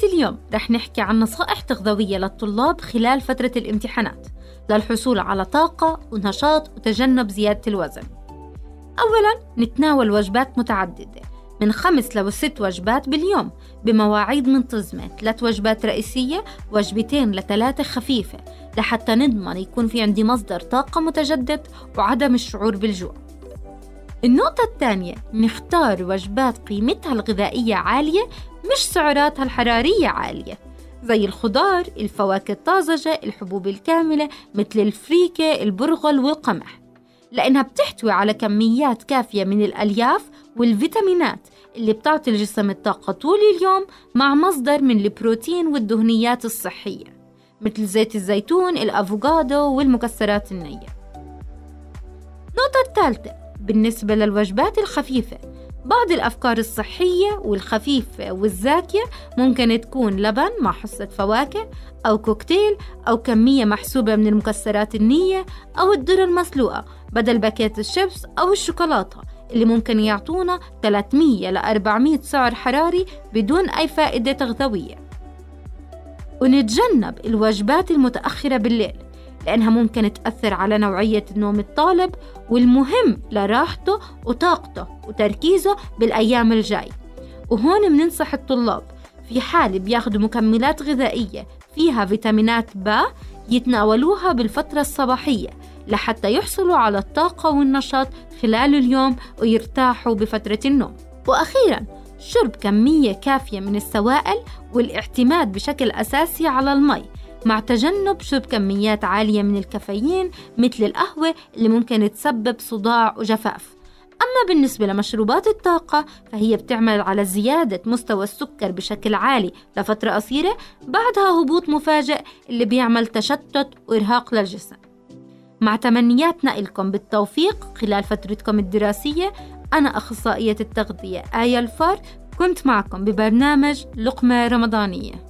حلقة اليوم رح نحكي عن نصائح تغذوية للطلاب خلال فترة الامتحانات للحصول على طاقة ونشاط وتجنب زيادة الوزن. أولا نتناول وجبات متعددة من خمس لو ست وجبات باليوم بمواعيد منتظمة ثلاث وجبات رئيسية وجبتين لثلاثة خفيفة لحتى نضمن يكون في عندي مصدر طاقة متجدد وعدم الشعور بالجوع. النقطة الثانية نختار وجبات قيمتها الغذائية عالية مش سعراتها الحرارية عالية. زي الخضار، الفواكه الطازجة، الحبوب الكاملة مثل الفريكة، البرغل والقمح. لأنها بتحتوي على كميات كافية من الألياف والفيتامينات اللي بتعطي الجسم الطاقة طول اليوم مع مصدر من البروتين والدهنيات الصحية مثل زيت الزيتون، الأفوكادو والمكسرات النية. النقطة الثالثة بالنسبة للوجبات الخفيفة. بعض الأفكار الصحية والخفيفة والزاكية ممكن تكون لبن مع حصة فواكه أو كوكتيل أو كمية محسوبة من المكسرات النية أو الذرة المسلوقة بدل باكيت الشيبس أو الشوكولاتة اللي ممكن يعطونا 300 ل 400 سعر حراري بدون أي فائدة تغذوية. ونتجنب الوجبات المتأخرة بالليل. لأنها ممكن تأثر على نوعية نوم الطالب والمهم لراحته وطاقته وتركيزه بالأيام الجاي. وهون بننصح الطلاب في حال بياخدوا مكملات غذائية فيها فيتامينات با يتناولوها بالفترة الصباحية لحتى يحصلوا على الطاقة والنشاط خلال اليوم ويرتاحوا بفترة النوم. وأخيراً شرب كمية كافية من السوائل والاعتماد بشكل أساسي على المي مع تجنب شرب كميات عالية من الكافيين مثل القهوة اللي ممكن تسبب صداع وجفاف. أما بالنسبة لمشروبات الطاقة فهي بتعمل على زيادة مستوى السكر بشكل عالي لفترة قصيرة بعدها هبوط مفاجئ اللي بيعمل تشتت وإرهاق للجسم. مع تمنياتنا لكم بالتوفيق خلال فترتكم الدراسية أنا أخصائية التغذية آية الفار كنت معكم ببرنامج لقمة رمضانية.